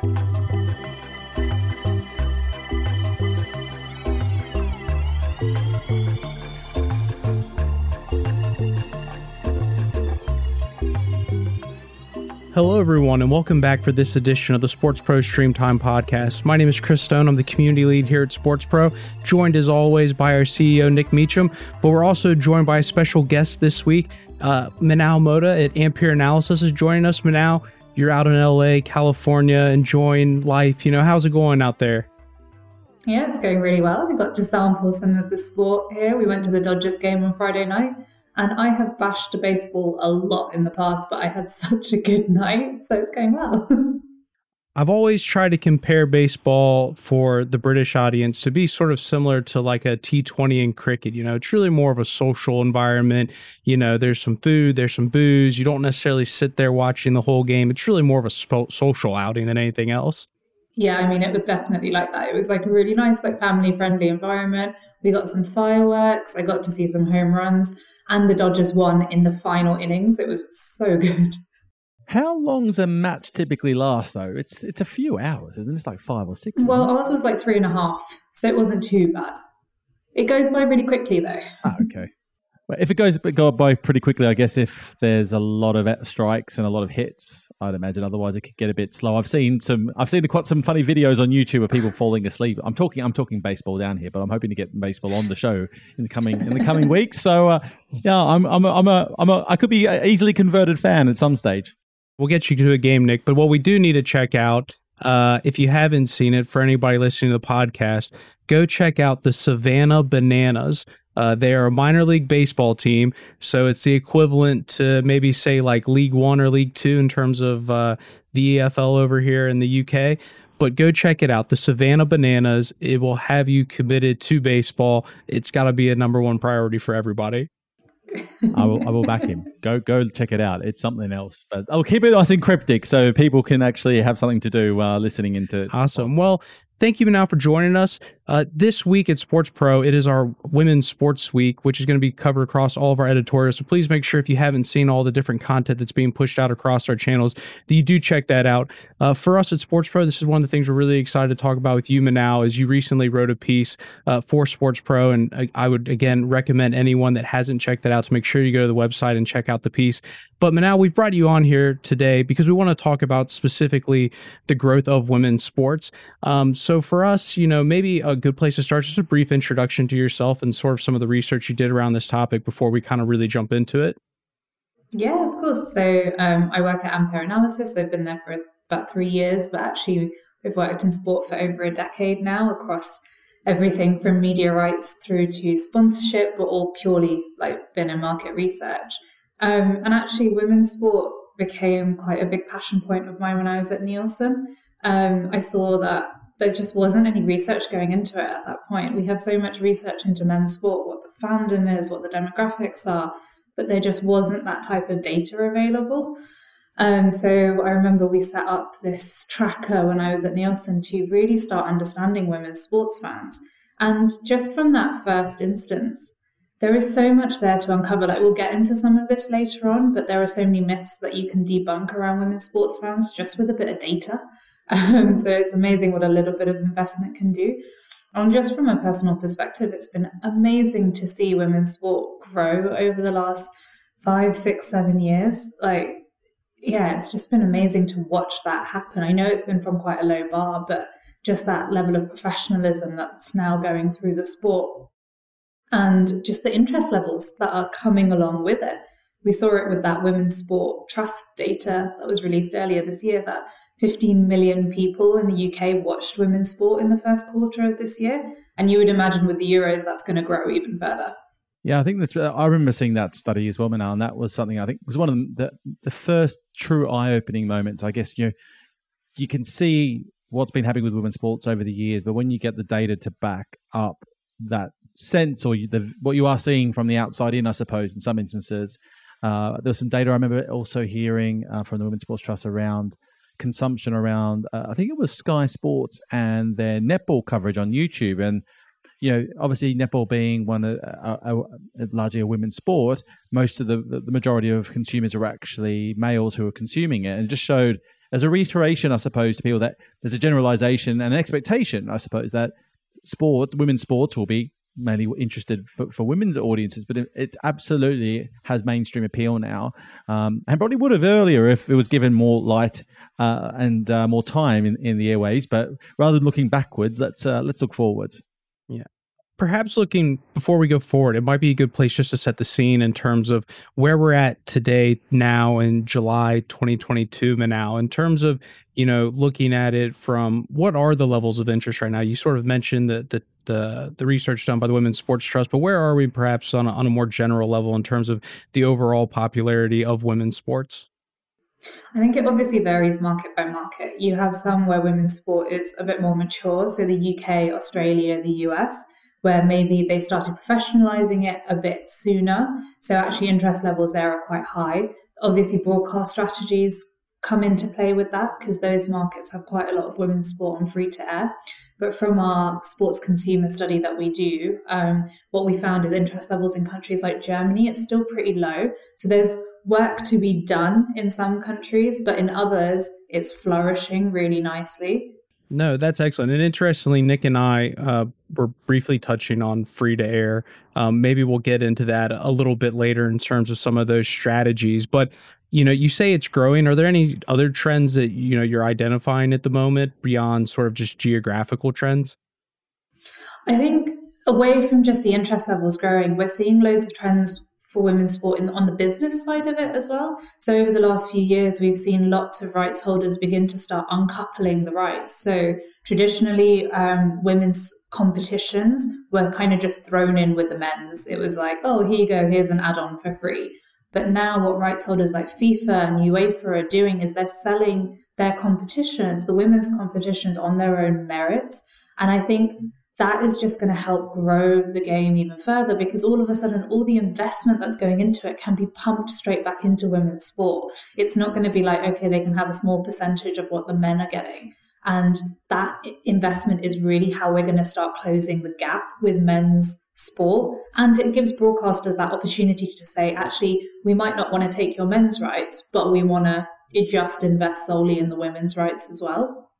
Hello, everyone, and welcome back for this edition of the Sports Pro Stream Time podcast. My name is Chris Stone. I'm the community lead here at Sports Pro, joined as always by our CEO, Nick Meacham. But we're also joined by a special guest this week. Uh, Minal Modha at Ampere Analysis is joining us. Minal, you're out in LA, California, enjoying life. You know, how's it going out there? Yeah, it's going really well. We got to sample some of the sport here. We went to the Dodgers game on Friday night and I have bashed baseball a lot in the past, but I had such a good night, so it's going well. I've always tried to compare baseball for the British audience to be sort of similar to like a T20 in cricket. You know, it's really more of a social environment. You know, there's some food, there's some booze. You don't necessarily sit there watching the whole game. It's really more of a social outing than anything else. Yeah, I mean, it was definitely like that. It was like a really nice, like family friendly environment. We got some fireworks. I got to see some home runs and the Dodgers won in the final innings. It was so good. How long's a match typically last though? It's it's a few hours, isn't it? It's like five or six. Well, ours was like three and a half, so it wasn't too bad. It goes by really quickly though. Ah, okay. Well, if it goes go by pretty quickly, I guess if there's a lot of strikes and a lot of hits, I'd imagine. Otherwise, it could get a bit slow. I've seen some. I've seen quite some funny videos on YouTube of people falling asleep. I'm talking. I'm talking baseball down here, but I'm hoping to get baseball on the show in the coming in the coming weeks. So uh, yeah, I'm I'm a, I'm a I'm a I could be an easily converted fan at some stage. We'll get you to a game, Nick. But what we do need to check out, uh, if you haven't seen it, for anybody listening to the podcast, go check out the Savannah Bananas. Uh, they are a minor league baseball team, so it's the equivalent to maybe say like League One or League Two in terms of uh, the EFL over here in the UK. But go check it out, the Savannah Bananas. It will have you committed to baseball. It's got to be a number one priority for everybody. I will. I will back him. Go. Go check it out. It's something else. But I'll keep it nice and cryptic so people can actually have something to do while listening into. Awesome. Well, thank you now for joining us. Uh, this week at Sports Pro, it is our Women's Sports Week, which is going to be covered across all of our editorials. So please make sure if you haven't seen all the different content that's being pushed out across our channels, that you do check that out. Uh, for us at Sports Pro, this is one of the things we're really excited to talk about with you, Minal, as you recently wrote a piece uh, for Sports Pro. And I, I, would, again, recommend anyone that hasn't checked that out to make sure you go to the website and check out the piece. But Minal, we've brought you on here today because we want to talk about specifically the growth of women's sports. Um, so for us, you know, maybe a good place to start, just a brief introduction to yourself and sort of some of the research you did around this topic before we kind of really jump into it. Yeah, of course. So um, I work at Ampere Analysis. I've been there for about three years, but actually we've worked in sport for over a decade now across everything from media rights through to sponsorship, but all purely like been in market research. Um, and actually, women's sport became quite a big passion point of mine when I was at Nielsen. Um, I saw that there just wasn't any research going into it at that point. We have so much research into men's sport, what the fandom is, what the demographics are, but there just wasn't that type of data available. Um, so I remember we set up this tracker when I was at Nielsen to really start understanding women's sports fans. And just from that first instance, there is so much there to uncover. Like we'll get into some of this later on, but there are so many myths that you can debunk around women's sports fans just with a bit of data. Um, so it's amazing what a little bit of investment can do. And just from a personal perspective, it's been amazing to see women's sport grow over the last five, six, seven years. Like, yeah, it's just been amazing to watch that happen. I know it's been from quite a low bar, but just that level of professionalism that's now going through the sport and just the interest levels that are coming along with it. We saw it with that women's sport trust data that was released earlier this year that 15 million people in the UK watched women's sport in the first quarter of this year. And you would imagine with the Euros, that's going to grow even further. Yeah, I think that's. I remember seeing that study as well, Minal, and that was something I think was one of the the first true eye-opening moments. I guess you know, you can see what's been happening with women's sports over the years, but when you get the data to back up that sense or you, the, what you are seeing from the outside in, I suppose, in some instances, uh, there was some data I remember also hearing uh, from the Women's Sports Trust around consumption around uh, I think it was Sky Sports and their netball coverage on YouTube. And you know obviously netball being one of uh, largely a women's sport most of the the majority of consumers are actually males who are consuming it. And it just showed as a reiteration, I suppose, to people that there's a generalization and an expectation, I suppose, that sports, women's sports, will be mainly interested for, for women's audiences, but it, it absolutely has mainstream appeal now, um, and probably would have earlier if it was given more light uh, and uh, more time in, in the airways. But rather than looking backwards, let's uh, let's look forwards. Yeah, perhaps looking before we go forward, it might be a good place just to set the scene in terms of where we're at today, now in July 2022, now in terms of you know looking at it from what are the levels of interest right now. You sort of mentioned the the the, the research done by the Women's Sports Trust, but where are we perhaps on a, on a more general level in terms of the overall popularity of women's sports? I think it obviously varies market by market. You have some where women's sport is a bit more mature, so the UK, Australia, the US where maybe they started professionalizing it a bit sooner. So actually, interest levels there are quite high. Obviously, broadcast strategies come into play with that because those markets have quite a lot of women's sport on free to air. But from our sports consumer study that we do, um, what we found is interest levels in countries like Germany, it's still pretty low. So there's work to be done in some countries, but in others, it's flourishing really nicely. No, that's excellent. And interestingly, Nick and I uh, were briefly touching on free to air. Um, maybe we'll get into that a little bit later in terms of some of those strategies. But you know, you say it's growing. Are there any other trends that you know you're identifying at the moment beyond sort of just geographical trends? I think away from just the interest levels growing, we're seeing loads of trends for women's sport in, on the business side of it as well. So over the last few years, we've seen lots of rights holders begin to start uncoupling the rights. So traditionally, um, women's competitions were kind of just thrown in with the men's. It was like, oh, here you go, here's an add-on for free. But now, what rights holders like FIFA and UEFA are doing is they're selling their competitions, the women's competitions, on their own merits. And I think that is just going to help grow the game even further because all of a sudden all the investment that's going into it can be pumped straight back into women's sport it's not going to be like okay they can have a small percentage of what the men are getting and that investment is really how we're going to start closing the gap with men's sport and it gives broadcasters that opportunity to say actually we might not want to take your men's rights but we want to just invest solely in the women's rights as well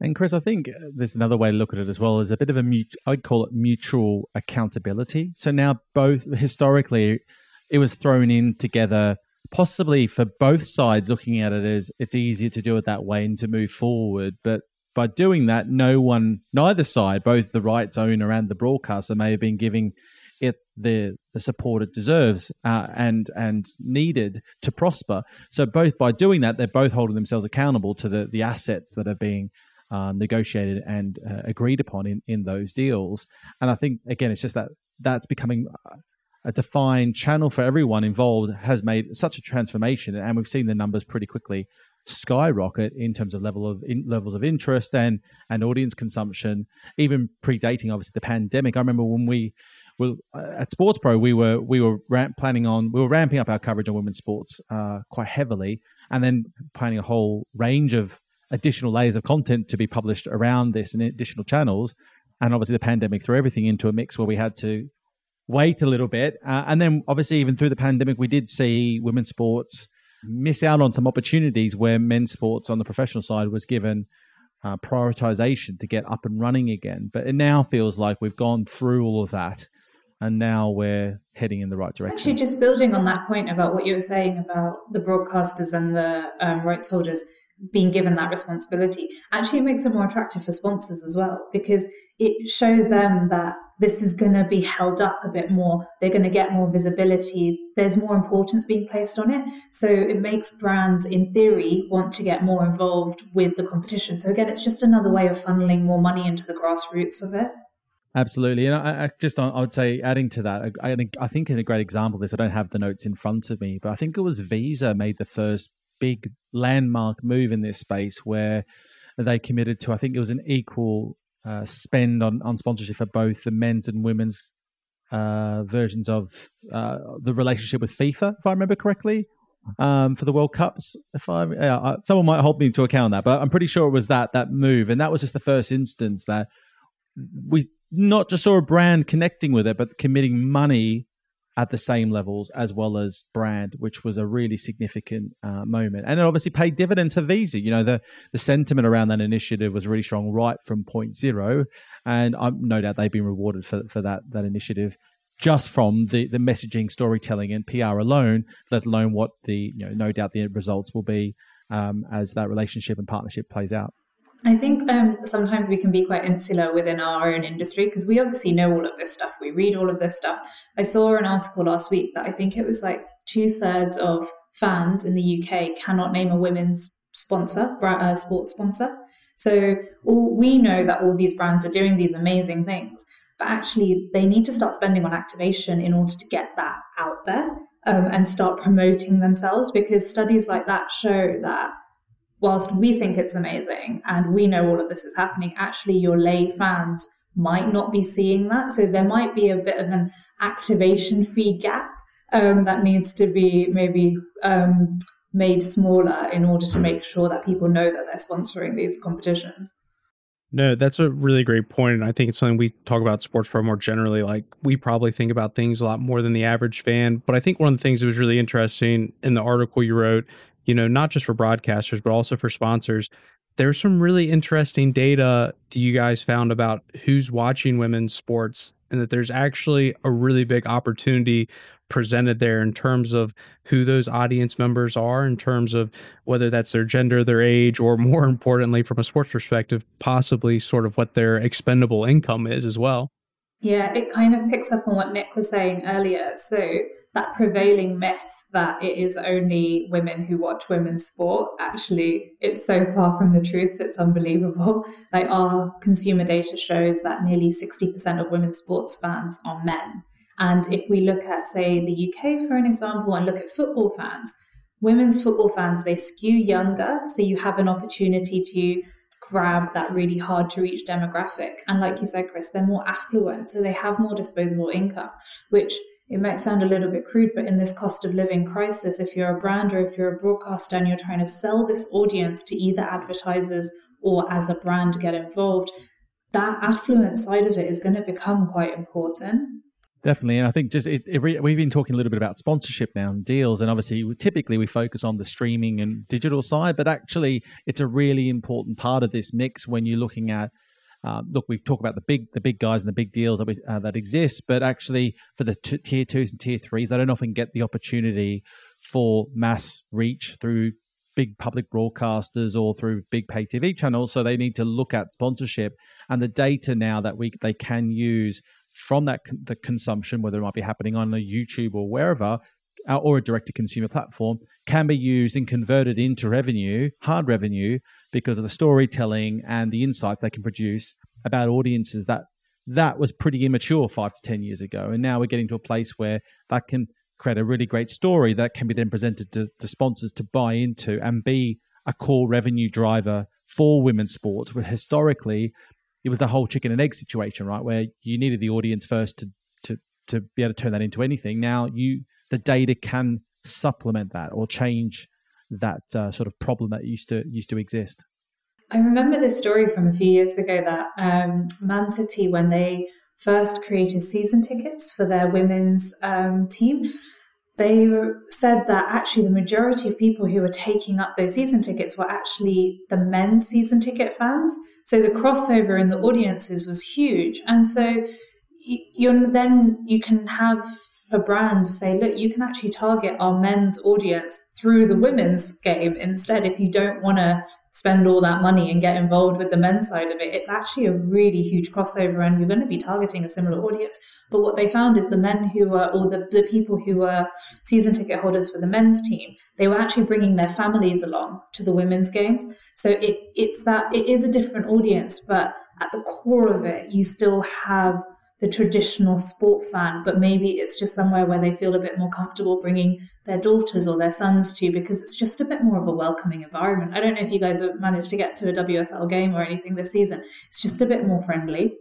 and Chris, I think uh, there's another way to look at it as well. Is a bit of a mut- I'd call it mutual accountability. So now both historically, it was thrown in together, possibly for both sides. Looking at it as it's easier to do it that way and to move forward. But by doing that, no one, neither side, both the rights owner and the broadcaster, may have been giving it the the support it deserves uh, and and needed to prosper. So both by doing that, they're both holding themselves accountable to the the assets that are being um, negotiated and uh, agreed upon in, in those deals. And I think again, it's just that that's becoming a defined channel for everyone involved has made such a transformation, and we've seen the numbers pretty quickly skyrocket in terms of level of in, levels of interest and and audience consumption, even predating obviously the pandemic. I remember when we well, at Sports Pro, we were we were ramp, planning on we were ramping up our coverage on women's sports uh, quite heavily, and then planning a whole range of additional layers of content to be published around this and additional channels. And obviously, the pandemic threw everything into a mix where we had to wait a little bit. Uh, and then, obviously, even through the pandemic, we did see women's sports miss out on some opportunities where men's sports on the professional side was given uh, prioritization to get up and running again. But it now feels like we've gone through all of that. And now we're heading in the right direction. Actually, just building on that point about what you were saying about the broadcasters and the um, rights holders, being given that responsibility actually it makes it more attractive for sponsors as well because it shows them that this is going to be held up a bit more. They're going to get more visibility. There's more importance being placed on it. So it makes brands in theory want to get more involved with the competition. So again it's just another way of funneling more money into the grassroots of it. Absolutely, and I, I, just I would say adding to that, I, I think in a great example this, I don't have the notes in front of me, but I think it was Visa made the first big landmark move in this space where they committed to, I think it was an equal uh, spend on, on sponsorship for both the men's and women's uh, versions of uh, the relationship with FIFA, if I remember correctly, um, for the World Cups. If I, uh, someone might hold me to account on that, but I'm pretty sure it was that that move, and that was just the first instance that we not just saw a brand connecting with it, but committing money at the same levels as well as brand, which was a really significant uh, moment. And it obviously paid dividends for Visa. You know, the, the sentiment around that initiative was really strong right from point zero. And I'm no doubt they've been rewarded for, for that, that initiative just from the, the messaging, storytelling, and PR alone, let alone what the, you know, no doubt the results will be um, as that relationship and partnership plays out. I think um, sometimes we can be quite insular within our own industry because we obviously know all of this stuff. We read all of this stuff. I saw an article last week that I think it was like two thirds of fans in the UK cannot name a women's sponsor, uh, sports sponsor. So all, we know that all these brands are doing these amazing things, but actually they need to start spending on activation in order to get that out there um, and start promoting themselves because studies like that show that whilst we think it's amazing and we know all of this is happening, actually your lay fans might not be seeing that. So there might be a bit of an activation fee gap um, that needs to be maybe um, made smaller in order to make sure that people know that they're sponsoring these competitions. No, that's a really great point. And I think it's something we talk about sports pro more generally. Like we probably think about things a lot more than the average fan. But I think one of the things that was really interesting in the article you wrote you know, not just for broadcasters, but also for sponsors. There's some really interesting data that you guys found about who's watching women's sports and that there's actually a really big opportunity presented there in terms of who those audience members are, in terms of whether that's their gender, their age, or more importantly, from a sports perspective, possibly sort of what their expendable income is as well. Yeah, it kind of picks up on what Nick was saying earlier. So, that prevailing myth that it is only women who watch women's sport, actually, it's so far from the truth, it's unbelievable. Like, our consumer data shows that nearly 60% of women's sports fans are men. And if we look at, say, the UK for an example, and look at football fans, women's football fans, they skew younger. So, you have an opportunity to grab that really hard to reach demographic. And like you said, Chris, they're more affluent, so they have more disposable income, which it might sound a little bit crude, but in this cost of living crisis, if you're a brand or if you're a broadcaster and you're trying to sell this audience to either advertisers or as a brand get involved, that affluent side of it is going to become quite important. Definitely, and I think just it, it, we've been talking a little bit about sponsorship now and deals, and obviously, typically we focus on the streaming and digital side, but actually, it's a really important part of this mix when you're looking at. Uh, look, we've talked about the big the big guys and the big deals that we, uh, that exist, but actually, for the t- tier twos and tier threes, they don't often get the opportunity for mass reach through big public broadcasters or through big pay TV channels. So they need to look at sponsorship and the data now that we they can use from that the consumption, whether it might be happening on a YouTube or wherever, uh, or a direct to consumer platform, can be used and converted into revenue, hard revenue, because of the storytelling and the insight they can produce about audiences that that was pretty immature five to ten years ago, and now we're getting to a place where that can create a really great story that can be then presented to, to sponsors to buy into and be a core revenue driver for women's sports. Where historically it was the whole chicken and egg situation, right? Where you needed the audience first to to to be able to turn that into anything. Now you the data can supplement that or change that uh, sort of problem that used to used to exist. I remember this story from a few years ago that um, Man City, when they first created season tickets for their women's um, team, they said that actually the majority of people who were taking up those season tickets were actually the men's season ticket fans. So the crossover in the audiences was huge. And so you then you can have for brands say, look, you can actually target our men's audience through the women's game instead if you don't want to spend all that money and get involved with the men's side of it. It's actually a really huge crossover and you're going to be targeting a similar audience. But what they found is the men who were, or the, the people who were season ticket holders for the men's team, they were actually bringing their families along to the women's games. So it, it's that, it is a different audience, but at the core of it, you still have the traditional sport fan, but maybe it's just somewhere where they feel a bit more comfortable bringing their daughters or their sons to because it's just a bit more of a welcoming environment. I don't know if you guys have managed to get to a WSL game or anything this season. It's just a bit more friendly.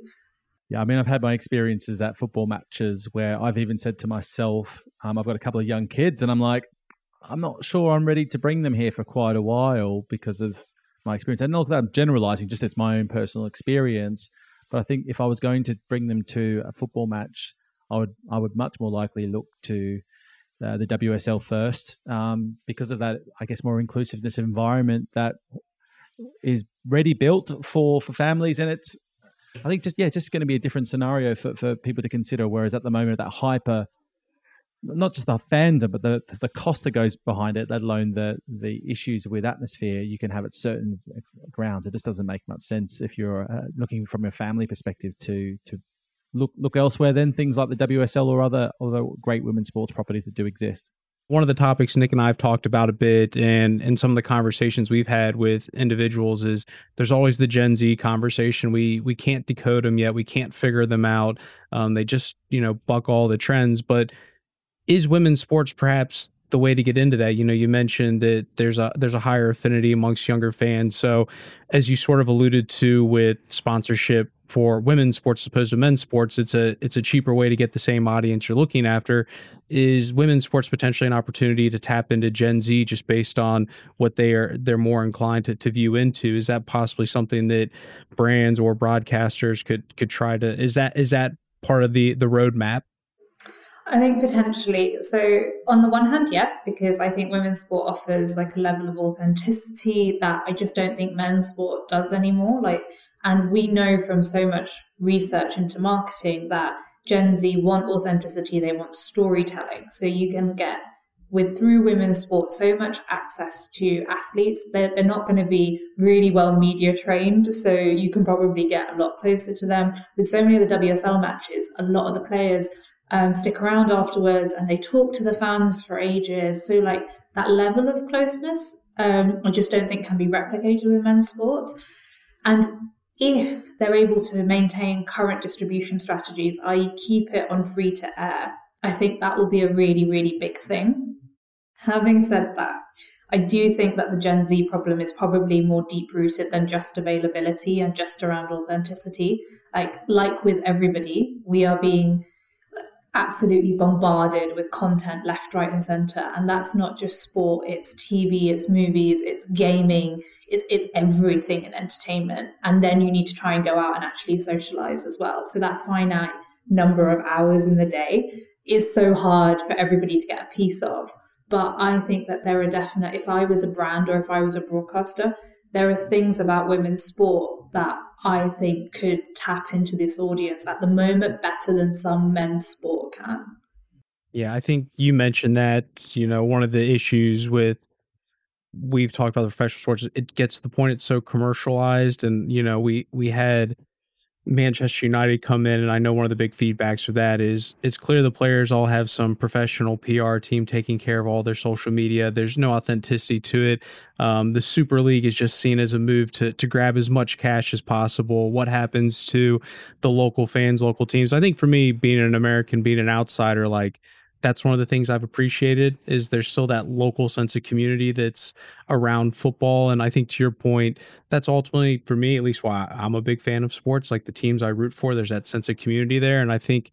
Yeah, I mean, I've had my experiences at football matches where I've even said to myself, um, I've got a couple of young kids, and I'm like, I'm not sure I'm ready to bring them here for quite a while because of my experience. And not that I'm generalizing, just it's my own personal experience. But I think if I was going to bring them to a football match, I would I would much more likely look to uh, the WSL first um, because of that. I guess more inclusiveness environment that is ready built for for families, and it's I think just yeah, just going to be a different scenario for for people to consider. Whereas at the moment, that hyper not just the fandom, but the the cost that goes behind it, let alone the the issues with atmosphere you can have at certain grounds. It just doesn't make much sense if you're uh, looking from a family perspective to to look look elsewhere Then things like the WSL or other other great women's sports properties that do exist. One of the topics Nick and I have talked about a bit, and and some of the conversations we've had with individuals is there's always the Gen Z conversation. We we can't decode them yet. We can't figure them out. Um, they just you know buck all the trends, but is women's sports perhaps the way to get into that? You know, you mentioned that there's a there's a higher affinity amongst younger fans. So, as you sort of alluded to with sponsorship for women's sports opposed to men's sports, it's a it's a cheaper way to get the same audience you're looking after. Is women's sports potentially an opportunity to tap into Gen Z just based on what they are they're more inclined to, to view into? Is that possibly something that brands or broadcasters could could try to? Is that is that part of the the roadmap? I think potentially. So, on the one hand, yes, because I think women's sport offers like a level of authenticity that I just don't think men's sport does anymore. Like, and we know from so much research into marketing that Gen Z want authenticity, they want storytelling. So, you can get with through women's sport so much access to athletes they're, they're not going to be really well media trained so you can probably get a lot closer to them with so many of the wsl matches a lot of the players um, stick around afterwards and they talk to the fans for ages. So, like that level of closeness, um, I just don't think can be replicated with men's sports. And if they're able to maintain current distribution strategies, i.e., keep it on free to air, I think that will be a really, really big thing. Having said that, I do think that the Gen Z problem is probably more deep rooted than just availability and just around authenticity. Like, like with everybody, we are being absolutely bombarded with content left, right, and center. And that's not just sport, it's TV, it's movies, it's gaming, it's, it's everything in entertainment. And then you need to try and go out and actually socialize as well. So that finite number of hours in the day is so hard for everybody to get a piece of. But I think that there are definite, if I was a brand or if I was a broadcaster, there are things about women's sport that I think could tap into this audience at the moment better than some men's sport can. Yeah, I think you mentioned that, you know, one of the issues with we've talked about the professional sports, it gets to the point it's so commercialized and, you know, we we had Manchester United come in, and I know one of the big feedbacks for that is it's clear the players all have some professional PR team taking care of all their social media. There's no authenticity to it. Um, the Super League is just seen as a move to to grab as much cash as possible. What happens to the local fans, local teams? I think for me, being an American, being an outsider, like that's one of the things I've appreciated is there's still that local sense of community that's around football. And I think to your point, that's ultimately for me, at least why I'm a big fan of sports, like the teams I root for, there's that sense of community there. And I think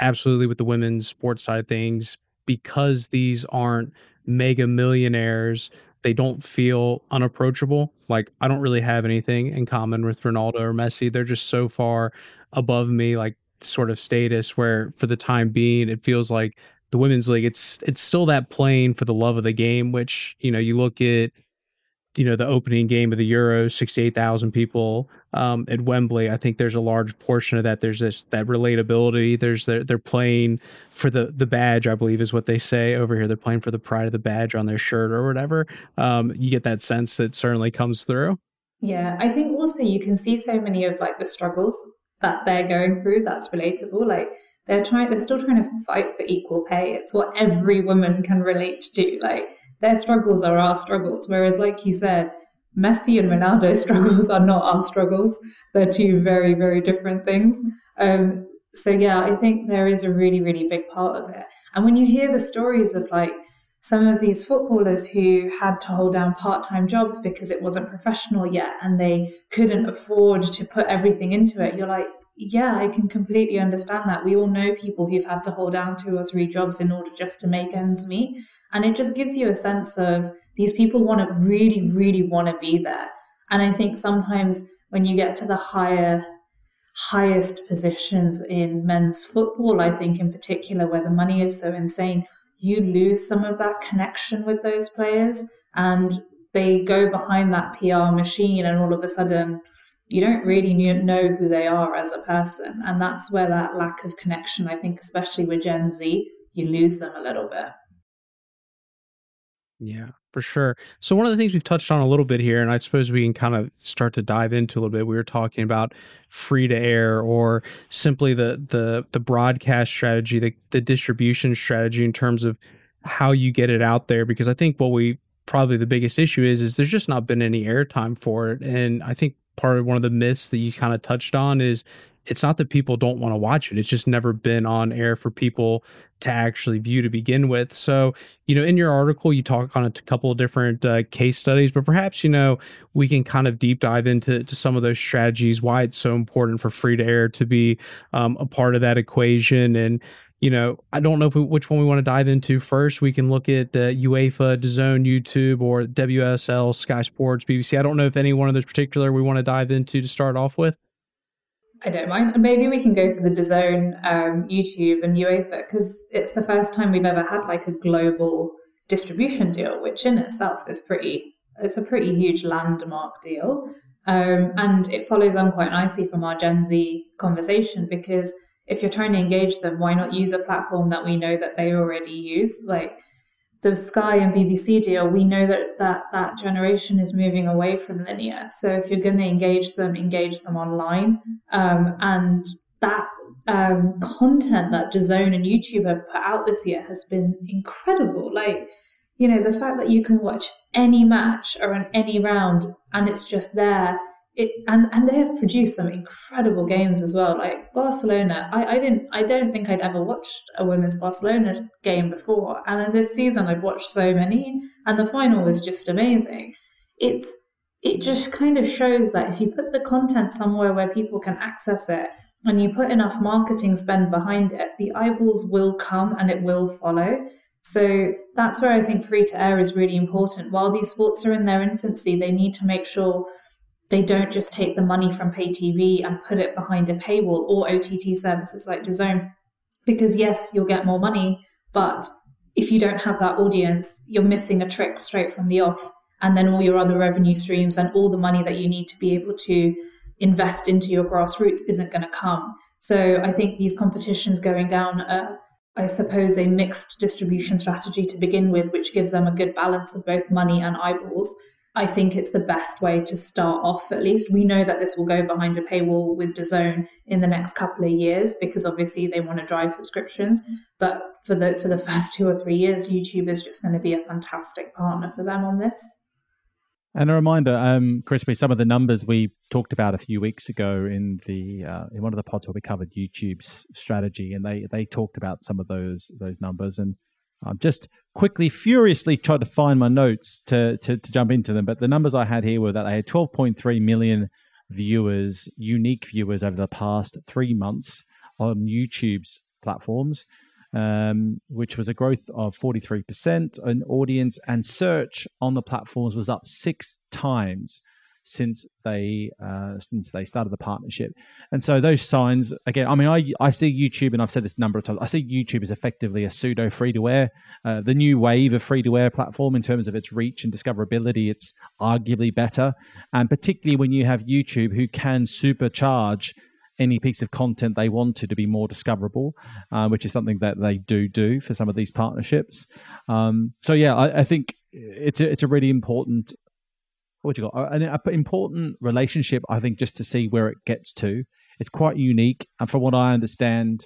absolutely with the women's sports side of things, because these aren't mega millionaires, they don't feel unapproachable. Like I don't really have anything in common with Ronaldo or Messi. They're just so far above me, like sort of status where for the time being it feels like the women's league, it's it's still that playing for the love of the game. Which you know, you look at you know the opening game of the Euros, sixty eight thousand people um, at Wembley. I think there's a large portion of that. There's this that relatability. There's they're, they're playing for the the badge, I believe is what they say over here. They're playing for the pride of the badge on their shirt or whatever. Um, you get that sense that certainly comes through. Yeah, I think also you can see so many of like the struggles that they're going through that's relatable. Like they're trying, they're still trying to fight for equal pay. It's what every woman can relate to. Like their struggles are our struggles. Whereas, like you said, Messi and Ronaldo's struggles are not our struggles. They're two very, very different things. Um, so yeah, I think there is a really, really big part of it. And when you hear the stories of like some of these footballers who had to hold down part-time jobs because it wasn't professional yet and they couldn't afford to put everything into it, you're like, yeah, I can completely understand that. We all know people who've had to hold down two or three jobs in order just to make ends meet. And it just gives you a sense of these people want to really, really want to be there. And I think sometimes when you get to the higher highest positions in men's football, I think, in particular, where the money is so insane, you lose some of that connection with those players and they go behind that PR machine, and all of a sudden, you don't really know who they are as a person. And that's where that lack of connection, I think, especially with Gen Z, you lose them a little bit. Yeah, for sure. So one of the things we've touched on a little bit here, and I suppose we can kind of start to dive into a little bit. We were talking about free to air or simply the the the broadcast strategy, the the distribution strategy in terms of how you get it out there. Because I think what we probably the biggest issue is is there's just not been any airtime for it. And I think part of one of the myths that you kind of touched on is it's not that people don't want to watch it. It's just never been on air for people to actually view to begin with. So, you know, in your article, you talk on a couple of different uh, case studies, but perhaps, you know, we can kind of deep dive into to some of those strategies, why it's so important for free to air to be um, a part of that equation. And, you know, I don't know we, which one we want to dive into first. We can look at the UEFA, DAZN, YouTube, or WSL, Sky Sports, BBC. I don't know if any one of those particular we want to dive into to start off with. I don't mind. Maybe we can go for the DAZN, um, YouTube, and UEFA because it's the first time we've ever had like a global distribution deal, which in itself is pretty. It's a pretty huge landmark deal, um, and it follows on quite nicely from our Gen Z conversation because if you're trying to engage them, why not use a platform that we know that they already use? Like the Sky and BBC deal, we know that that, that generation is moving away from linear. So if you're going to engage them, engage them online. Um, and that um, content that DAZN and YouTube have put out this year has been incredible. Like, you know, the fact that you can watch any match or any round and it's just there it, and and they have produced some incredible games as well. Like Barcelona, I, I didn't I don't think I'd ever watched a women's Barcelona game before, and then this season I've watched so many, and the final was just amazing. It's it just kind of shows that if you put the content somewhere where people can access it and you put enough marketing spend behind it, the eyeballs will come and it will follow. So that's where I think free to air is really important. While these sports are in their infancy, they need to make sure they don't just take the money from pay TV and put it behind a paywall or OTT services like DAZN. Because yes, you'll get more money, but if you don't have that audience, you're missing a trick straight from the off. And then all your other revenue streams and all the money that you need to be able to invest into your grassroots isn't going to come. So I think these competitions going down, I suppose, a mixed distribution strategy to begin with, which gives them a good balance of both money and eyeballs I think it's the best way to start off at least. We know that this will go behind a paywall with DAZN in the next couple of years because obviously they want to drive subscriptions. But for the for the first two or three years, YouTube is just going to be a fantastic partner for them on this. And a reminder, um, Crispy, some of the numbers we talked about a few weeks ago in the uh, in one of the pods where we covered YouTube's strategy, and they they talked about some of those those numbers. And I'm just quickly, furiously tried to find my notes to, to, to jump into them. But the numbers I had here were that they had 12.3 million viewers, unique viewers over the past three months on YouTube's platforms, um, which was a growth of 43%. An audience and search on the platforms was up six times since they uh, since they started the partnership. And so those signs again, I mean, I I see YouTube, and I've said this a number of times. I see YouTube as effectively a pseudo free to air, uh, the new wave of free to air platform in terms of its reach and discoverability. It's arguably better, and particularly when you have YouTube, who can supercharge any piece of content they wanted to be more discoverable, uh, which is something that they do do for some of these partnerships. Um, so yeah, I, I, think it's a, it's a really important what you got? An important relationship, I think, just to see where it gets to. It's quite unique, and from what I understand,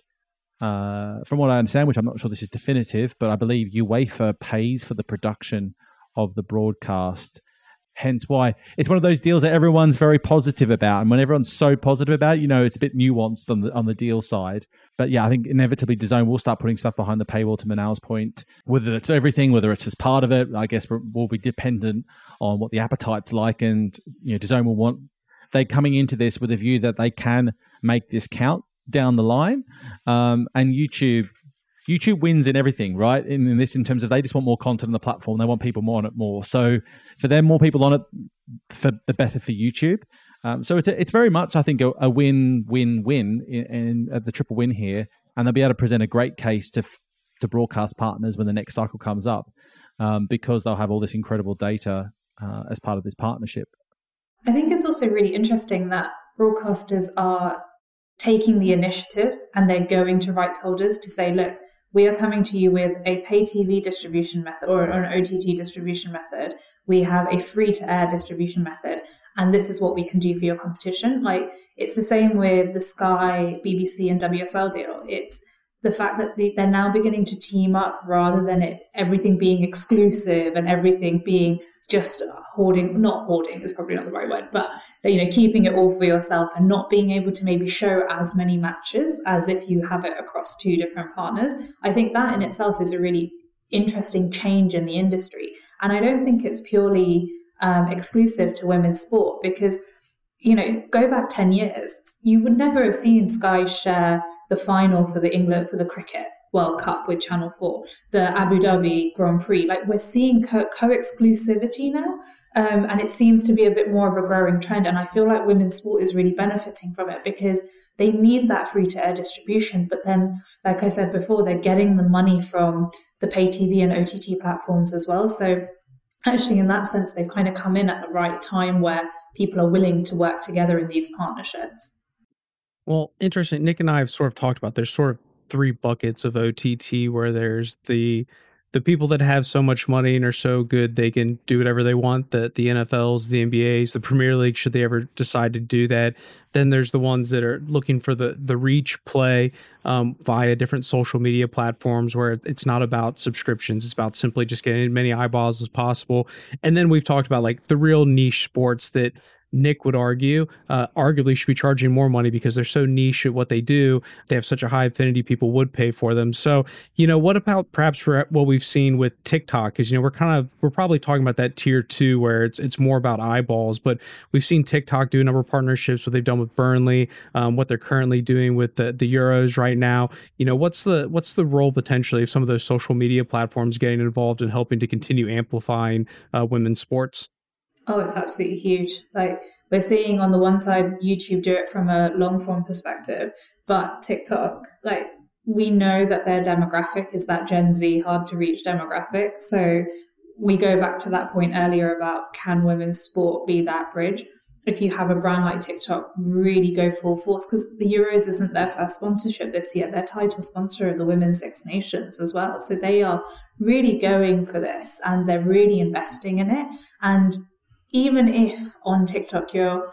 uh, from what I understand, which I'm not sure this is definitive, but I believe UEFA pays for the production of the broadcast. Hence why it's one of those deals that everyone's very positive about. And when everyone's so positive about it, you know, it's a bit nuanced on the on the deal side. But yeah, I think inevitably DAZN will start putting stuff behind the paywall to Minal's point. Whether it's everything, whether it's as part of it, I guess will be dependent on what the appetite's like. And, you know, DAZN will want, they're coming into this with a view that they can make this count down the line. Um, and YouTube, YouTube wins in everything, right? In, in, this, in terms of they just want more content on the platform, they want people more on it more. So for them, more people on it, for the better for YouTube. Um, so it's a, it's very much, I think, a, a win-win-win in, in uh, the triple win here, and they'll be able to present a great case to to broadcast partners when the next cycle comes up, um, because they'll have all this incredible data uh, as part of this partnership. I think it's also really interesting that broadcasters are taking the initiative and they're going to rights holders to say, look, we are coming to you with a pay TV distribution method or an OTT distribution method. We have a free to air distribution method. And this is what we can do for your competition. Like it's the same with the Sky, BBC, and WSL deal. It's the fact that they, they're now beginning to team up rather than it everything being exclusive and everything being just hoarding not hoarding is probably not the right word but you know keeping it all for yourself and not being able to maybe show as many matches as if you have it across two different partners i think that in itself is a really interesting change in the industry. And i don't think it's purely um, exclusive to women's sport because you know go back 10 years you would never have seen sky share the final for the england for the cricket World Cup with Channel 4, the Abu Dhabi Grand Prix. Like we're seeing co exclusivity now. Um, and it seems to be a bit more of a growing trend. And I feel like women's sport is really benefiting from it because they need that free to air distribution. But then, like I said before, they're getting the money from the pay TV and OTT platforms as well. So actually, in that sense, they've kind of come in at the right time where people are willing to work together in these partnerships. Well, interesting. Nick and I have sort of talked about there's sort of three buckets of OTT where there's the the people that have so much money and are so good they can do whatever they want that the NFLs, the NBAs, the Premier League should they ever decide to do that. Then there's the ones that are looking for the the reach play um, via different social media platforms where it's not about subscriptions, it's about simply just getting as many eyeballs as possible. And then we've talked about like the real niche sports that Nick would argue, uh, arguably should be charging more money because they're so niche at what they do. They have such a high affinity, people would pay for them. So, you know, what about perhaps for what we've seen with TikTok? Because you know, we're kind of we're probably talking about that tier two where it's it's more about eyeballs. But we've seen TikTok do a number of partnerships. What they've done with Burnley, um, what they're currently doing with the the Euros right now. You know, what's the what's the role potentially of some of those social media platforms getting involved in helping to continue amplifying uh, women's sports? Oh, it's absolutely huge. Like we're seeing on the one side, YouTube do it from a long form perspective, but TikTok, like we know that their demographic is that Gen Z hard to reach demographic. So we go back to that point earlier about can women's sport be that bridge? If you have a brand like TikTok, really go full force because the Euros isn't their first sponsorship this year. They're title sponsor of the Women's Six Nations as well. So they are really going for this and they're really investing in it. And even if on TikTok you're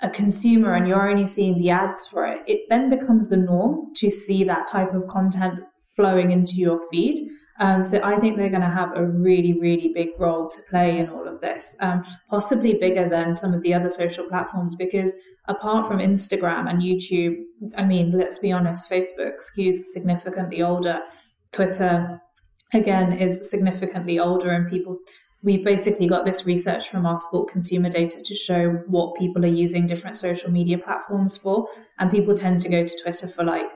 a consumer and you're only seeing the ads for it, it then becomes the norm to see that type of content flowing into your feed. Um, so I think they're going to have a really, really big role to play in all of this, um, possibly bigger than some of the other social platforms because apart from Instagram and YouTube, I mean, let's be honest, Facebook skews significantly older. Twitter, again, is significantly older and people we've basically got this research from our sport consumer data to show what people are using different social media platforms for. And people tend to go to Twitter for like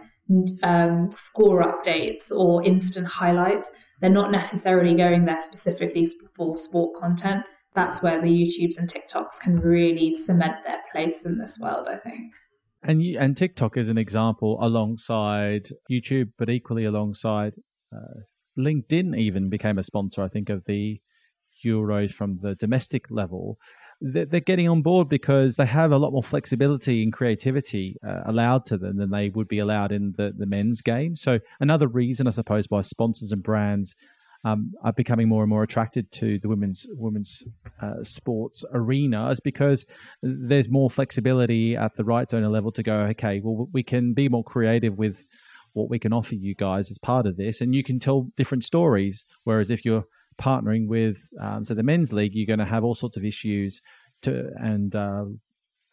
um, score updates or instant highlights. They're not necessarily going there specifically for sport content. That's where the YouTubes and TikToks can really cement their place in this world, I think. And and TikTok is an example alongside YouTube, but equally alongside uh, LinkedIn. Even became a sponsor, I think, of the euros from the domestic level, they're getting on board because they have a lot more flexibility and creativity uh, allowed to them than they would be allowed in the, the men's game. So, another reason, I suppose, why sponsors and brands um, are becoming more and more attracted to the women's women's uh, sports arena is because there's more flexibility at the rights owner level to go, okay, well, we can be more creative with what we can offer you guys as part of this, and you can tell different stories. Whereas if you're partnering with, um, so the men's league, you're going to have all sorts of issues to and uh,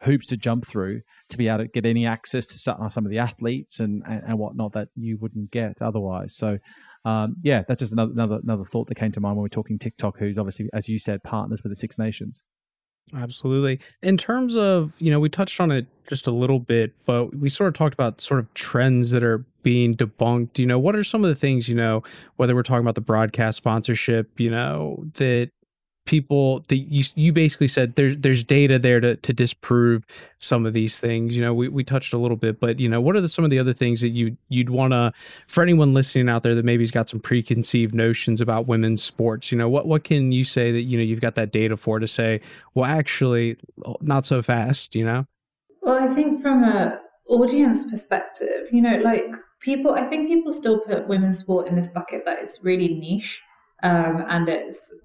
hoops to jump through to be able to get any access to some of the athletes and, and, and whatnot that you wouldn't get otherwise. So, um, yeah, that's just another, another another thought that came to mind when we're talking TikTok, who's obviously, as you said, partners with the Six Nations. Absolutely. In terms of, you know, we touched on it just a little bit, but we sort of talked about sort of trends that are being debunked. You know, what are some of the things, you know, whether we're talking about the broadcast sponsorship, you know, that people that you you basically said there's there's data there to to disprove some of these things you know we, we touched a little bit but you know what are the, some of the other things that you you'd want to for anyone listening out there that maybe's got some preconceived notions about women's sports you know what what can you say that you know you've got that data for to say well actually not so fast you know? Well i think from a audience perspective you know like people i think people still put women's sport in this bucket that is really niche um, and it's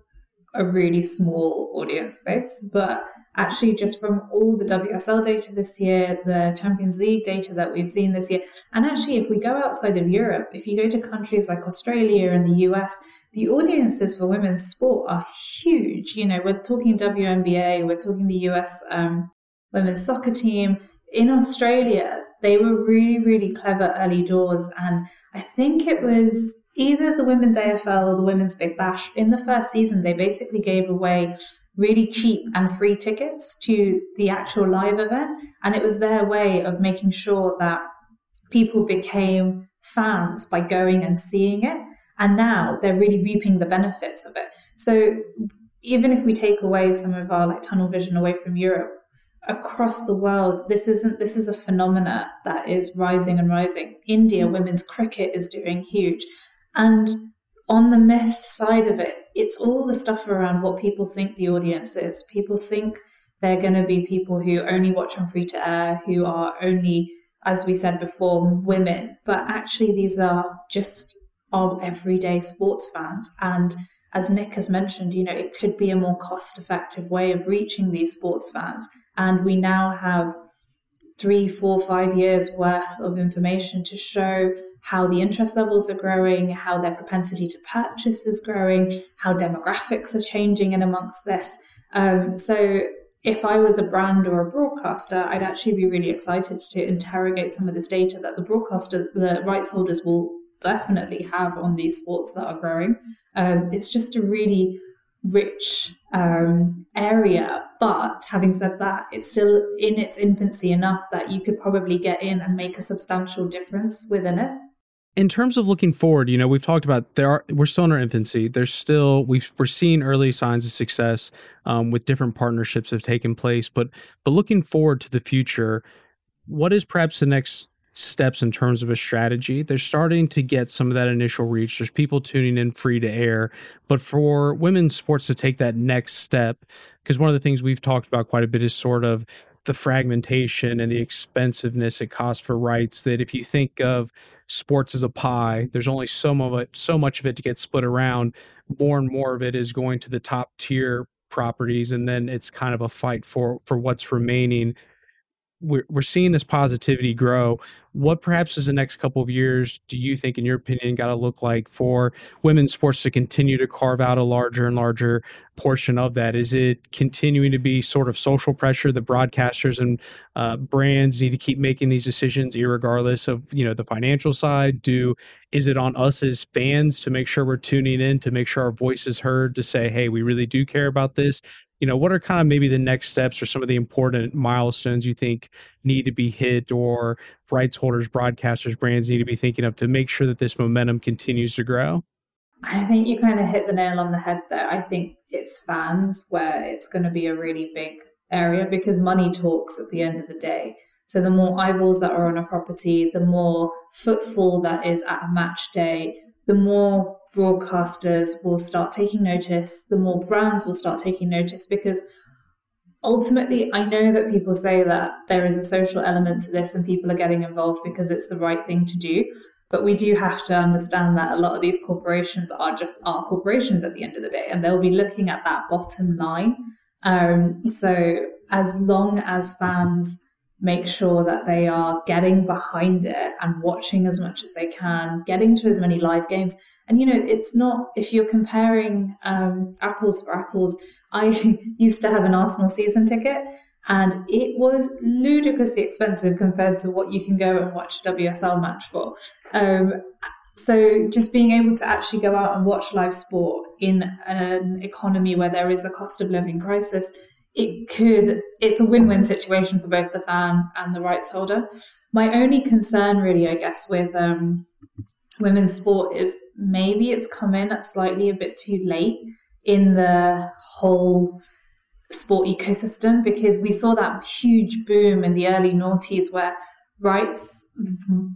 a really small audience base. But actually, just from all the WSL data this year, the Champions League data that we've seen this year, and actually, if we go outside of Europe, if you go to countries like Australia and the US, the audiences for women's sport are huge. You know, we're talking WNBA, we're talking the US um, women's soccer team. In Australia, they were really, really clever early doors. And I think it was either the women's AFL or the women's Big Bash, in the first season, they basically gave away really cheap and free tickets to the actual live event. And it was their way of making sure that people became fans by going and seeing it. And now they're really reaping the benefits of it. So even if we take away some of our like tunnel vision away from Europe, across the world, this isn't this is a phenomena that is rising and rising. India mm. women's cricket is doing huge. And on the myth side of it, it's all the stuff around what people think the audience is. People think they're going to be people who only watch on free to air, who are only, as we said before, women. But actually, these are just our everyday sports fans. And as Nick has mentioned, you know, it could be a more cost effective way of reaching these sports fans. And we now have three, four, five years worth of information to show how the interest levels are growing, how their propensity to purchase is growing, how demographics are changing in amongst this. Um, so if I was a brand or a broadcaster, I'd actually be really excited to interrogate some of this data that the broadcaster, the rights holders will definitely have on these sports that are growing. Um, it's just a really rich um, area. But having said that, it's still in its infancy enough that you could probably get in and make a substantial difference within it in terms of looking forward, you know, we've talked about there are we're still in our infancy. There's still we've we're seeing early signs of success um, with different partnerships have taken place, but but looking forward to the future, what is perhaps the next steps in terms of a strategy? They're starting to get some of that initial reach. There's people tuning in free to air, but for women's sports to take that next step, because one of the things we've talked about quite a bit is sort of the fragmentation and the expensiveness it costs for rights. That if you think of sports as a pie. There's only so much so much of it to get split around. More and more of it is going to the top tier properties, and then it's kind of a fight for for what's remaining we're, we're seeing this positivity grow. What perhaps is the next couple of years do you think, in your opinion, got to look like for women's sports to continue to carve out a larger and larger portion of that? Is it continuing to be sort of social pressure? The broadcasters and uh, brands need to keep making these decisions, regardless of you know the financial side. Do is it on us as fans to make sure we're tuning in to make sure our voice is heard to say, hey, we really do care about this? You know what are kind of maybe the next steps or some of the important milestones you think need to be hit or rights holders broadcasters brands need to be thinking of to make sure that this momentum continues to grow? I think you kind of hit the nail on the head there. I think it's fans where it's going to be a really big area because money talks at the end of the day. So the more eyeballs that are on a property the more footfall that is at a match day the more broadcasters will start taking notice, the more brands will start taking notice because ultimately I know that people say that there is a social element to this and people are getting involved because it's the right thing to do. But we do have to understand that a lot of these corporations are just are corporations at the end of the day, and they'll be looking at that bottom line. Um, so as long as fans make sure that they are getting behind it and watching as much as they can, getting to as many live games. And you know, it's not if you're comparing um, apples for apples. I used to have an Arsenal season ticket, and it was ludicrously expensive compared to what you can go and watch a WSL match for. Um, so just being able to actually go out and watch live sport in an economy where there is a cost of living crisis it could it's a win-win situation for both the fan and the rights holder my only concern really i guess with um, women's sport is maybe it's come in slightly a bit too late in the whole sport ecosystem because we saw that huge boom in the early noughties where rights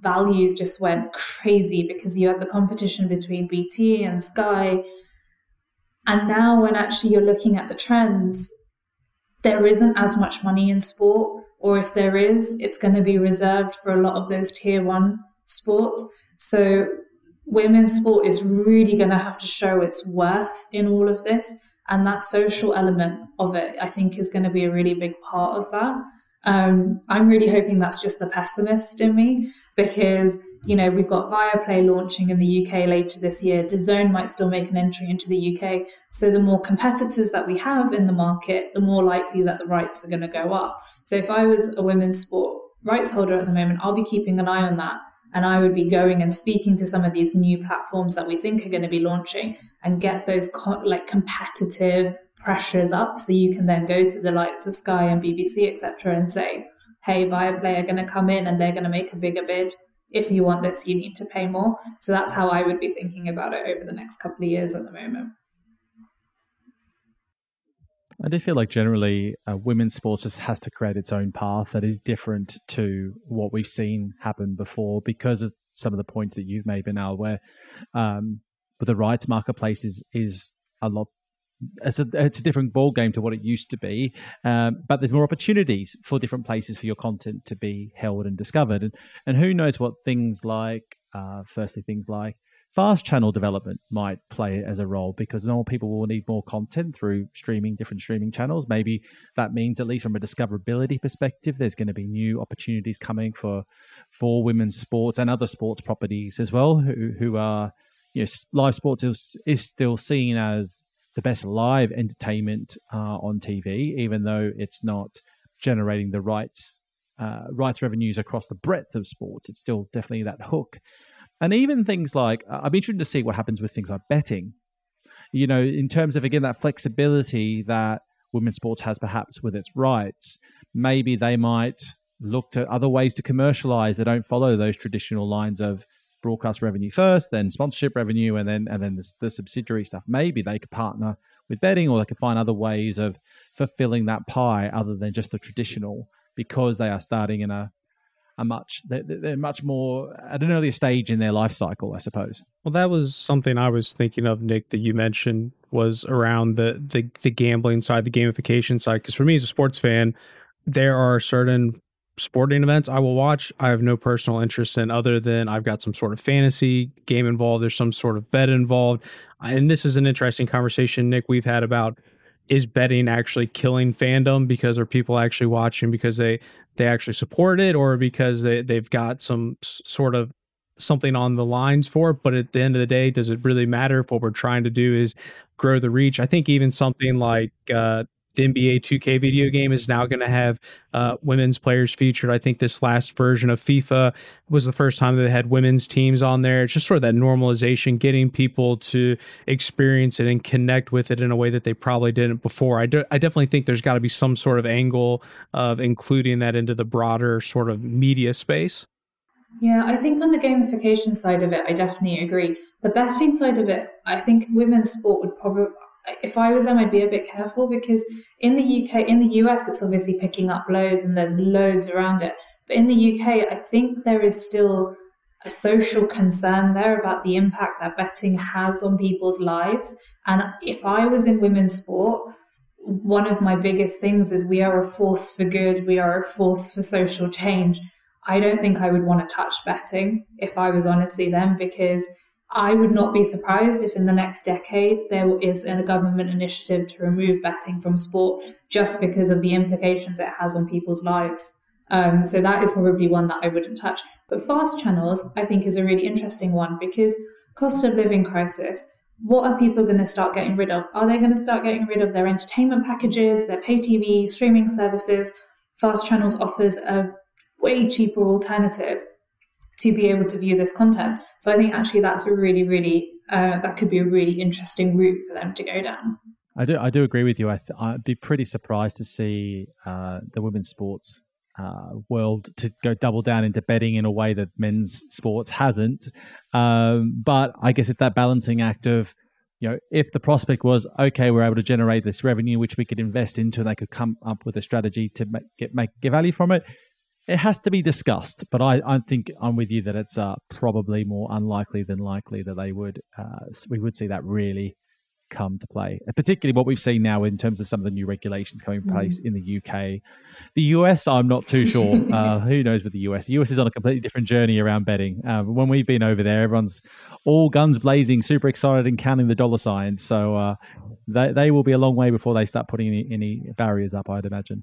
values just went crazy because you had the competition between BT and Sky. And now, when actually you're looking at the trends, there isn't as much money in sport, or if there is, it's going to be reserved for a lot of those tier one sports. So, women's sport is really going to have to show its worth in all of this. And that social element of it, I think, is going to be a really big part of that. Um, I'm really hoping that's just the pessimist in me because, you know, we've got Viaplay launching in the UK later this year. DAZN might still make an entry into the UK. So the more competitors that we have in the market, the more likely that the rights are going to go up. So if I was a women's sport rights holder at the moment, I'll be keeping an eye on that. And I would be going and speaking to some of these new platforms that we think are going to be launching and get those co- like competitive pressures up so you can then go to the likes of Sky and BBC, etc., and say, hey, Viaplay are going to come in and they're going to make a bigger bid. If you want this, you need to pay more. So that's how I would be thinking about it over the next couple of years at the moment. I do feel like generally uh, women's sports just has to create its own path that is different to what we've seen happen before because of some of the points that you've made, Minal, where um, but the rights marketplace is, is a lot it's a it's a different ball game to what it used to be, um, but there's more opportunities for different places for your content to be held and discovered, and and who knows what things like, uh, firstly things like fast channel development might play as a role because more people will need more content through streaming different streaming channels. Maybe that means at least from a discoverability perspective, there's going to be new opportunities coming for for women's sports and other sports properties as well, who who are you know live sports is, is still seen as the best live entertainment uh, on TV, even though it's not generating the rights uh, rights revenues across the breadth of sports. It's still definitely that hook, and even things like I'm interested to see what happens with things like betting. You know, in terms of again that flexibility that women's sports has perhaps with its rights, maybe they might look to other ways to commercialize that don't follow those traditional lines of broadcast revenue first, then sponsorship revenue, and then and then the, the, subsidiary stuff. Maybe they could partner with betting, or they could find other ways of fulfilling that pie other than just the traditional, because they are starting in a a much they're, they're much more at an earlier stage in their life cycle, I suppose. Well, that was something I was thinking of, Nick, that you mentioned was around the the, the gambling side, the gamification side. Because for me as a sports fan, there are certain sporting events I will watch. I have no personal interest in other than I've got some sort of fantasy game involved. There's some sort of bet involved. And this is an interesting conversation, Nick, we've had about is betting actually killing fandom because are people actually watching because they they actually support it or because they they've got some sort of something on the lines for it but at the end of the day does it really matter if what we're trying to do is grow the reach i think even something like uh, the NBA 2K video game is now going to have uh, women's players featured. I think this last version of FIFA was the first time that they had women's teams on there. It's just sort of that normalization, getting people to experience it and connect with it in a way that they probably didn't before. I, I definitely think there's got to be some sort of angle of including that into the broader sort of media space. Yeah, I think on the gamification side of it, I definitely agree. The betting side of it, I think women's sport would probably if I was them, I'd be a bit careful because in the UK, in the US, it's obviously picking up loads and there's loads around it. But in the UK, I think there is still a social concern there about the impact that betting has on people's lives. And if I was in women's sport, one of my biggest things is we are a force for good, we are a force for social change. I don't think I would want to touch betting if I was honestly them because I would not be surprised if in the next decade there is a government initiative to remove betting from sport just because of the implications it has on people's lives. Um, so that is probably one that I wouldn't touch. But fast channels, I think, is a really interesting one because cost of living crisis. What are people going to start getting rid of? Are they going to start getting rid of their entertainment packages, their pay TV, streaming services? Fast channels offers a way cheaper alternative to be able to view this content. So I think actually that's a really, really uh, that could be a really interesting route for them to go down. I do, I do agree with you. I I'd be pretty surprised to see uh, the women's sports uh, world to go double down into betting in a way that men's sports hasn't. Um, but I guess it's that balancing act of you know, if the prospect was okay, we're able to generate this revenue which we could invest into, and they could come up with a strategy to make, get make get value from it. It has to be discussed, but I, I think I'm with you that it's uh, probably more unlikely than likely that they would uh, we would see that really come to play, particularly what we've seen now in terms of some of the new regulations coming in place mm. in the UK. The US, I'm not too sure. uh, who knows with the US? The US is on a completely different journey around betting. Uh, when we've been over there, everyone's all guns blazing, super excited, and counting the dollar signs. So uh, they they will be a long way before they start putting any, any barriers up. I'd imagine.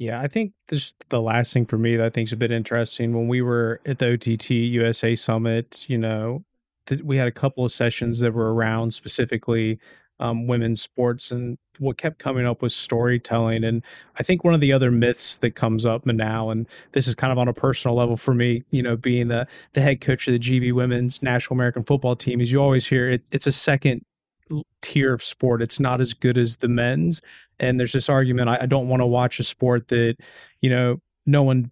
Yeah, I think this the last thing for me that I think is a bit interesting. When we were at the OTT USA Summit, you know, we had a couple of sessions that were around specifically um, women's sports, and what kept coming up was storytelling. And I think one of the other myths that comes up now, and this is kind of on a personal level for me, you know, being the the head coach of the GB Women's National American Football Team, is you always hear it, it's a second tier of sport. It's not as good as the men's. And there's this argument I, I don't want to watch a sport that, you know, no one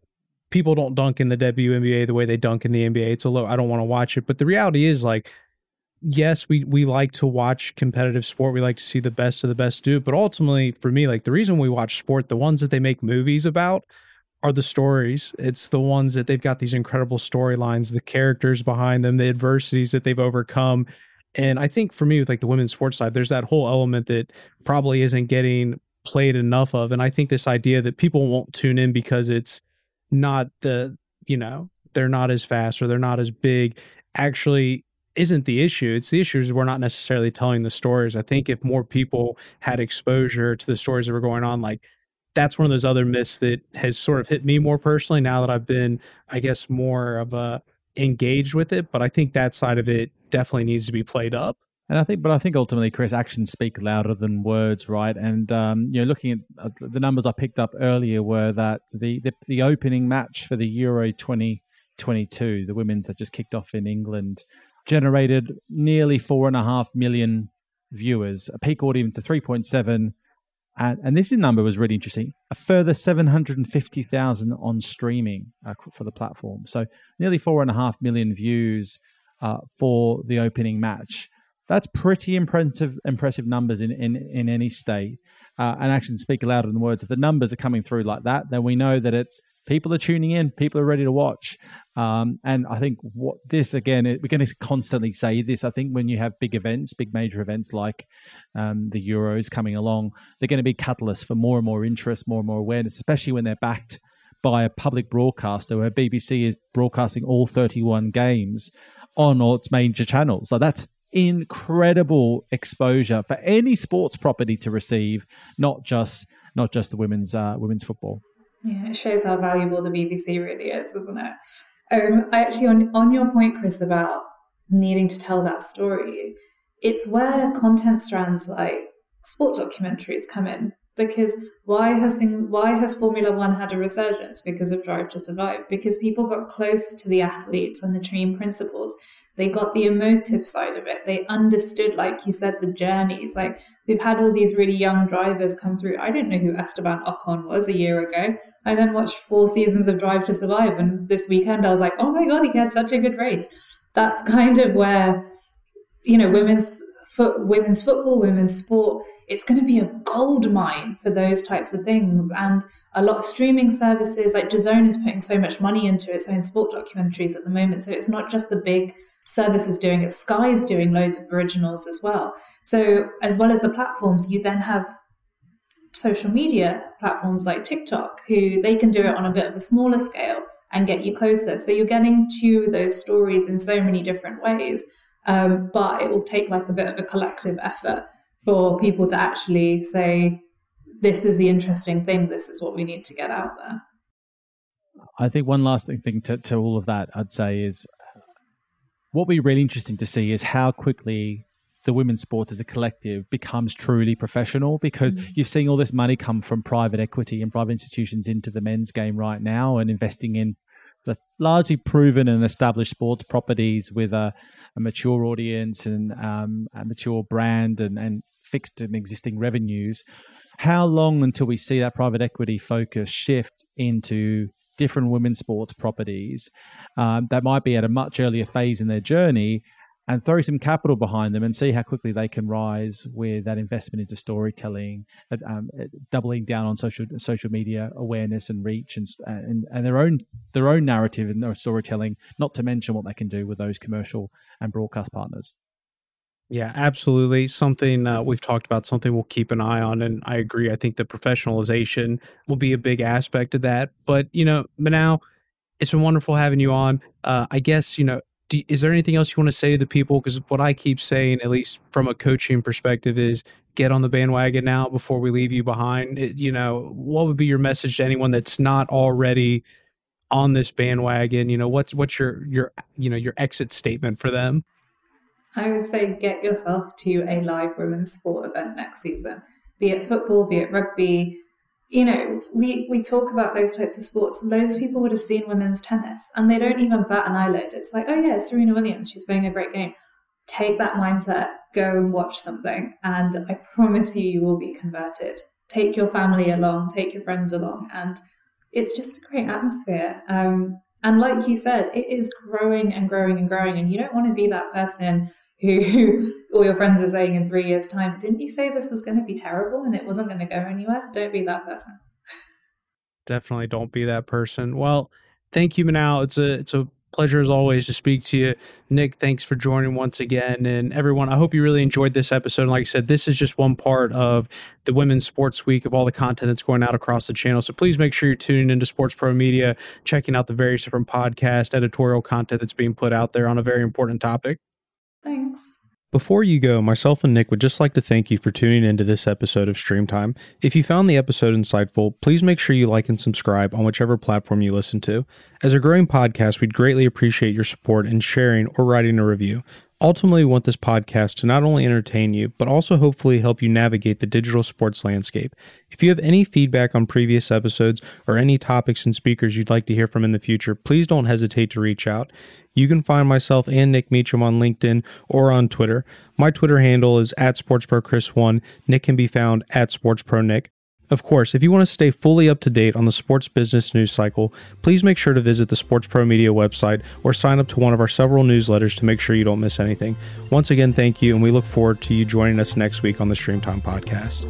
people don't dunk in the WNBA the way they dunk in the NBA. It's a low. I don't want to watch it. But the reality is, like, yes, we we like to watch competitive sport. We like to see the best of the best do. It. But ultimately, for me, like the reason we watch sport, the ones that they make movies about, are the stories. It's the ones that they've got these incredible storylines, the characters behind them, the adversities that they've overcome. And I think for me, with like the women's sports side, there's that whole element that probably isn't getting played enough of. And I think this idea that people won't tune in because it's not the you know they're not as fast or they're not as big actually isn't the issue it's the issue is we're not necessarily telling the stories i think if more people had exposure to the stories that were going on like that's one of those other myths that has sort of hit me more personally now that i've been i guess more of a engaged with it but i think that side of it definitely needs to be played up and I think, but I think ultimately, Chris, actions speak louder than words, right? And um, you know, looking at uh, the numbers I picked up earlier, were that the, the the opening match for the Euro 2022, the women's that just kicked off in England, generated nearly four and a half million viewers, a peak audience of 3.7. And, and this number was really interesting. A further 750,000 on streaming uh, for the platform. So nearly four and a half million views uh, for the opening match. That's pretty impressive impressive numbers in, in, in any state. Uh, and actions speak louder than words. If the numbers are coming through like that, then we know that it's people are tuning in, people are ready to watch. Um, and I think what this again, we're going to constantly say this. I think when you have big events, big major events like um, the Euros coming along, they're going to be catalysts for more and more interest, more and more awareness, especially when they're backed by a public broadcaster where BBC is broadcasting all 31 games on all its major channels. So that's incredible exposure for any sports property to receive, not just not just the women's uh, women's football. Yeah, it shows how valuable the BBC really is, isn't it? Um, I actually on on your point, Chris, about needing to tell that story. It's where content strands like sport documentaries come in because why has thing, why has Formula One had a resurgence because of Drive to Survive? Because people got close to the athletes and the team principals. They got the emotive side of it. They understood, like you said, the journeys. Like we've had all these really young drivers come through. I didn't know who Esteban Ocon was a year ago. I then watched four seasons of Drive to Survive, and this weekend I was like, oh my god, he had such a good race. That's kind of where you know women's foot, women's football, women's sport. It's going to be a gold mine for those types of things, and a lot of streaming services like DAZN is putting so much money into its own sport documentaries at the moment. So it's not just the big services doing it. Sky's doing loads of originals as well. So as well as the platforms, you then have social media platforms like TikTok, who they can do it on a bit of a smaller scale and get you closer. So you're getting to those stories in so many different ways. Um, but it will take like a bit of a collective effort for people to actually say, this is the interesting thing, this is what we need to get out there. I think one last thing to, to all of that, I'd say, is what will be really interesting to see is how quickly the women's sports as a collective becomes truly professional because mm-hmm. you're seeing all this money come from private equity and private institutions into the men's game right now and investing in the largely proven and established sports properties with a, a mature audience and um, a mature brand and, and fixed and existing revenues. How long until we see that private equity focus shift into different women's sports properties um, that might be at a much earlier phase in their journey and throw some capital behind them and see how quickly they can rise with that investment into storytelling, um, doubling down on social social media awareness and reach, and, and and their own their own narrative and their storytelling. Not to mention what they can do with those commercial and broadcast partners. Yeah, absolutely. Something uh, we've talked about, something we'll keep an eye on. And I agree. I think the professionalization will be a big aspect of that. But, you know, now it's been wonderful having you on. Uh, I guess, you know, do, is there anything else you want to say to the people? Because what I keep saying, at least from a coaching perspective, is get on the bandwagon now before we leave you behind. It, you know, what would be your message to anyone that's not already on this bandwagon? You know, what's what's your your you know your exit statement for them? I would say get yourself to a live women's sport event next season, be it football, be it rugby. You know, we, we talk about those types of sports, and those people would have seen women's tennis and they don't even bat an eyelid. It's like, oh, yeah, Serena Williams, she's playing a great game. Take that mindset, go and watch something, and I promise you, you will be converted. Take your family along, take your friends along, and it's just a great atmosphere. Um, and like you said, it is growing and growing and growing, and you don't want to be that person who all your friends are saying in three years' time, didn't you say this was going to be terrible and it wasn't going to go anywhere? Don't be that person. Definitely don't be that person. Well, thank you, Minal. It's a it's a pleasure as always to speak to you. Nick, thanks for joining once again. And everyone, I hope you really enjoyed this episode. And like I said, this is just one part of the Women's Sports Week of all the content that's going out across the channel. So please make sure you're tuning into Sports Pro Media, checking out the various different podcast, editorial content that's being put out there on a very important topic. Thanks. Before you go, myself and Nick would just like to thank you for tuning into this episode of Streamtime. If you found the episode insightful, please make sure you like and subscribe on whichever platform you listen to. As a growing podcast, we'd greatly appreciate your support in sharing or writing a review. Ultimately, we want this podcast to not only entertain you, but also hopefully help you navigate the digital sports landscape. If you have any feedback on previous episodes or any topics and speakers you'd like to hear from in the future, please don't hesitate to reach out. You can find myself and Nick Meacham on LinkedIn or on Twitter. My Twitter handle is at SportsProChris1. Nick can be found at SportsProNick. Of course, if you want to stay fully up to date on the sports business news cycle, please make sure to visit the Sports Pro Media website or sign up to one of our several newsletters to make sure you don't miss anything. Once again, thank you, and we look forward to you joining us next week on the Streamtime podcast.